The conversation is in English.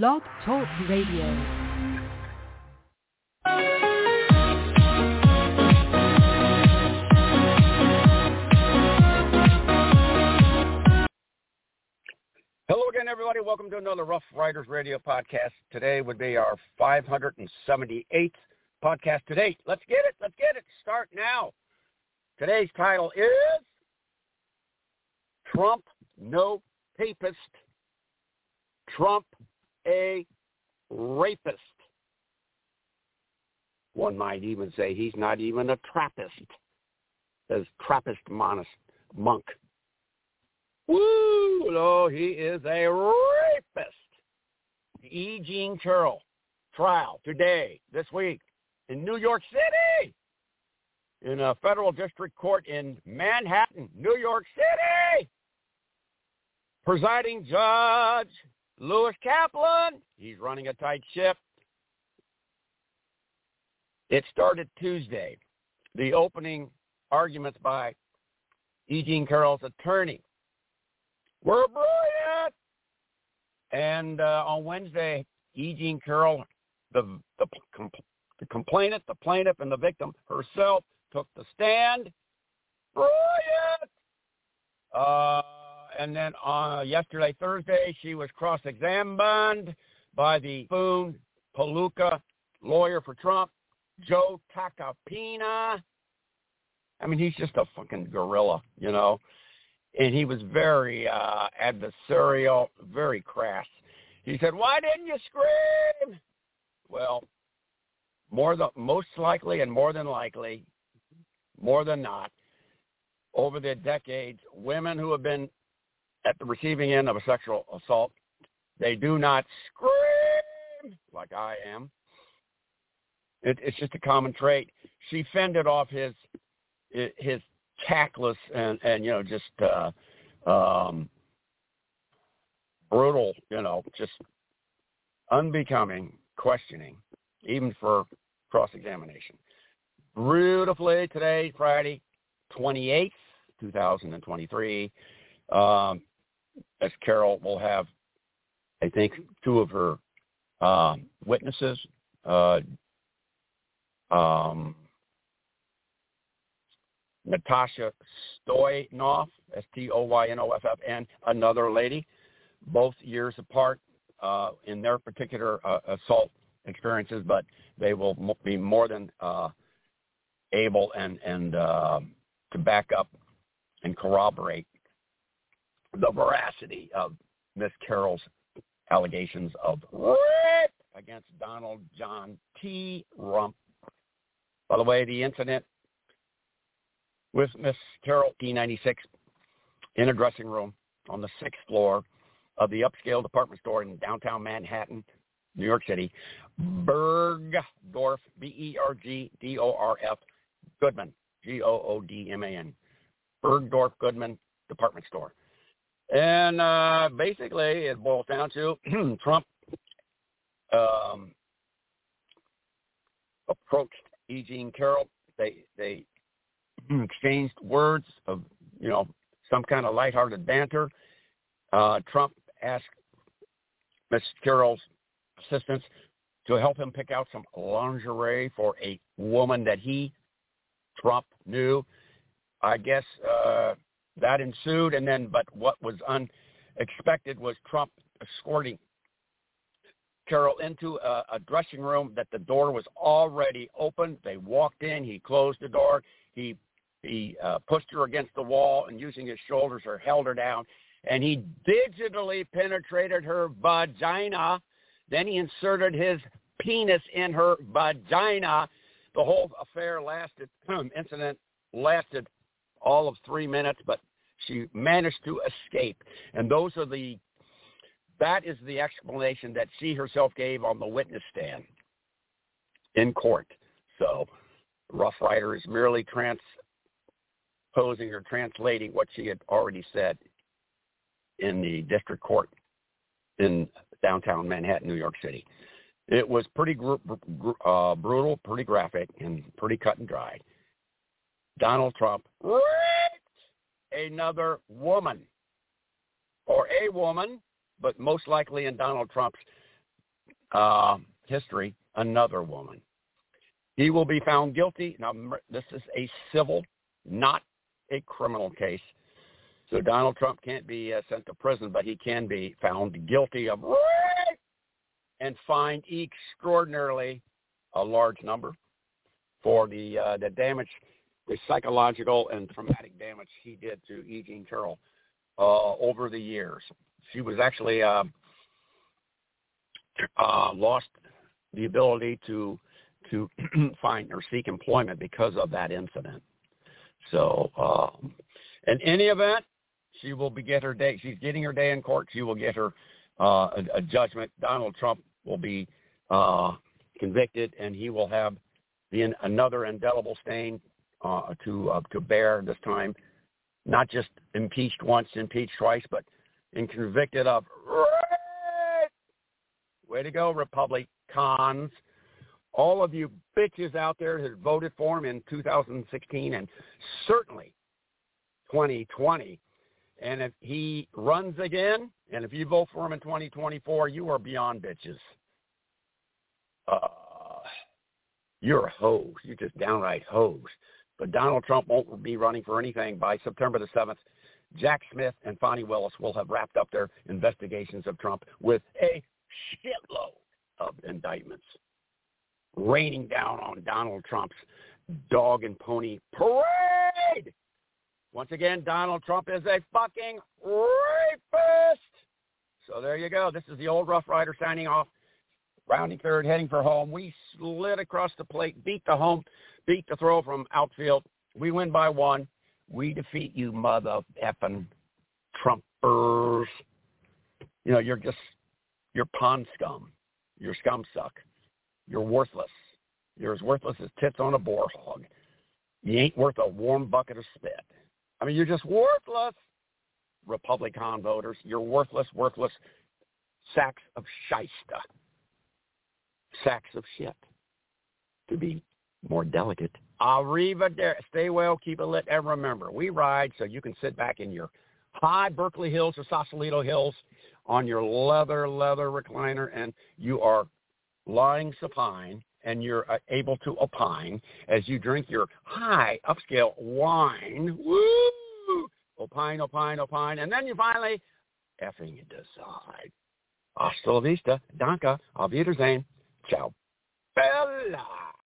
Blog Talk Radio. Hello again, everybody. Welcome to another Rough Riders Radio podcast. Today would be our 578th podcast today. Let's get it. Let's get it. Start now. Today's title is Trump No Papist. Trump a rapist. One might even say he's not even a Trappist, as Trappist monist, monk. Woo! No, he is a rapist. E. Jean Carroll trial today, this week, in New York City, in a federal district court in Manhattan, New York City. Presiding judge Lewis Kaplan, he's running a tight ship. It started Tuesday. The opening arguments by E. Jean Carroll's attorney were brilliant. And uh, on Wednesday, E. Jean Carroll, the, the, the complainant, the plaintiff, and the victim herself took the stand. Brilliant. Uh, and then uh, yesterday, Thursday, she was cross-examined by the Foon Palooka lawyer for Trump, Joe Tacopina. I mean, he's just a fucking gorilla, you know. And he was very uh, adversarial, very crass. He said, "Why didn't you scream?" Well, more than most likely, and more than likely, more than not, over the decades, women who have been at the receiving end of a sexual assault, they do not scream like I am. It, it's just a common trait. She fended off his his tactless and and you know just uh, um, brutal, you know, just unbecoming questioning, even for cross examination. Beautifully today, Friday, 28th, 2023. Um, as Carroll will have, I think, two of her um, witnesses, uh, um, Natasha Stoynoff, S-T-O-Y-N-O-F-F, and another lady, both years apart uh, in their particular uh, assault experiences, but they will be more than uh, able and, and uh, to back up and corroborate the veracity of Miss Carroll's allegations of rape against Donald John T. Rump. By the way, the incident with Miss Carroll D96 in a dressing room on the sixth floor of the upscale department store in downtown Manhattan, New York City, Bergdorf, B-E-R-G-D-O-R-F, Goodman, G-O-O-D-M-A-N, Bergdorf Goodman department store. And uh, basically, it boils down to Trump um, approached E. Jean Carroll. They they exchanged words of you know some kind of lighthearted banter. Uh, Trump asked Miss Carroll's assistance to help him pick out some lingerie for a woman that he, Trump, knew. I guess uh, that ensued, and then, but what was unexpected was Trump escorting Carroll into a, a dressing room that the door was already open. They walked in. He closed the door. He he uh, pushed her against the wall and using his shoulders or held her down. And he digitally penetrated her vagina. Then he inserted his penis in her vagina. The whole affair lasted, incident lasted all of three minutes, but she managed to escape. And those are the, that is the explanation that she herself gave on the witness stand in court. So Rough Rider is merely transposing or translating what she had already said in the district court in downtown Manhattan, New York City. It was pretty gr- gr- uh, brutal, pretty graphic, and pretty cut and dry. Donald Trump another woman or a woman, but most likely in Donald Trump's uh, history another woman. He will be found guilty. Now, this is a civil, not a criminal case. So Donald Trump can't be uh, sent to prison, but he can be found guilty of and fined extraordinarily a large number for the uh, the damage, the psychological and traumatic damage he did to E. Jean Carroll uh, over the years. She was actually uh, uh, lost the ability to to find or seek employment because of that incident. So, um, in any event, she will be get her day. She's getting her day in court. She will get her uh, a, a judgment. Donald Trump will be uh, convicted, and he will have the, another indelible stain uh, to uh, to bear this time. Not just impeached once, impeached twice, but in convicted of. Way to go, Republicans. All of you bitches out there that voted for him in 2016 and certainly 2020 and if he runs again, and if you vote for him in 2024, you are beyond bitches. Uh, you're a hose. You're just downright hose. But Donald Trump won't be running for anything by September the 7th. Jack Smith and Fani Willis will have wrapped up their investigations of Trump with a shitload of indictments raining down on Donald Trump's dog and pony parade. Once again, Donald Trump is a fucking rapist. So there you go. This is the old Rough Rider signing off. Rounding third, heading for home. We slid across the plate, beat the home, beat the throw from outfield. We win by one. We defeat you, mother effing Trumpers. You know, you're just, you're pond scum. You're scum suck. You're worthless. You're as worthless as tits on a boar hog. You ain't worth a warm bucket of spit. I mean, you're just worthless, Republican voters. You're worthless, worthless sacks of shysta, sacks of shit, to be more delicate. Arrivederci. Stay well, keep it lit, and remember, we ride so you can sit back in your high Berkeley Hills or Sausalito Hills on your leather, leather recliner, and you are lying supine and you're uh, able to opine as you drink your high upscale wine. Woo! Opine, opine, opine. And then you finally effing decide. Hasta la vista. Danke. Auf Wiedersehen. Ciao. Bella.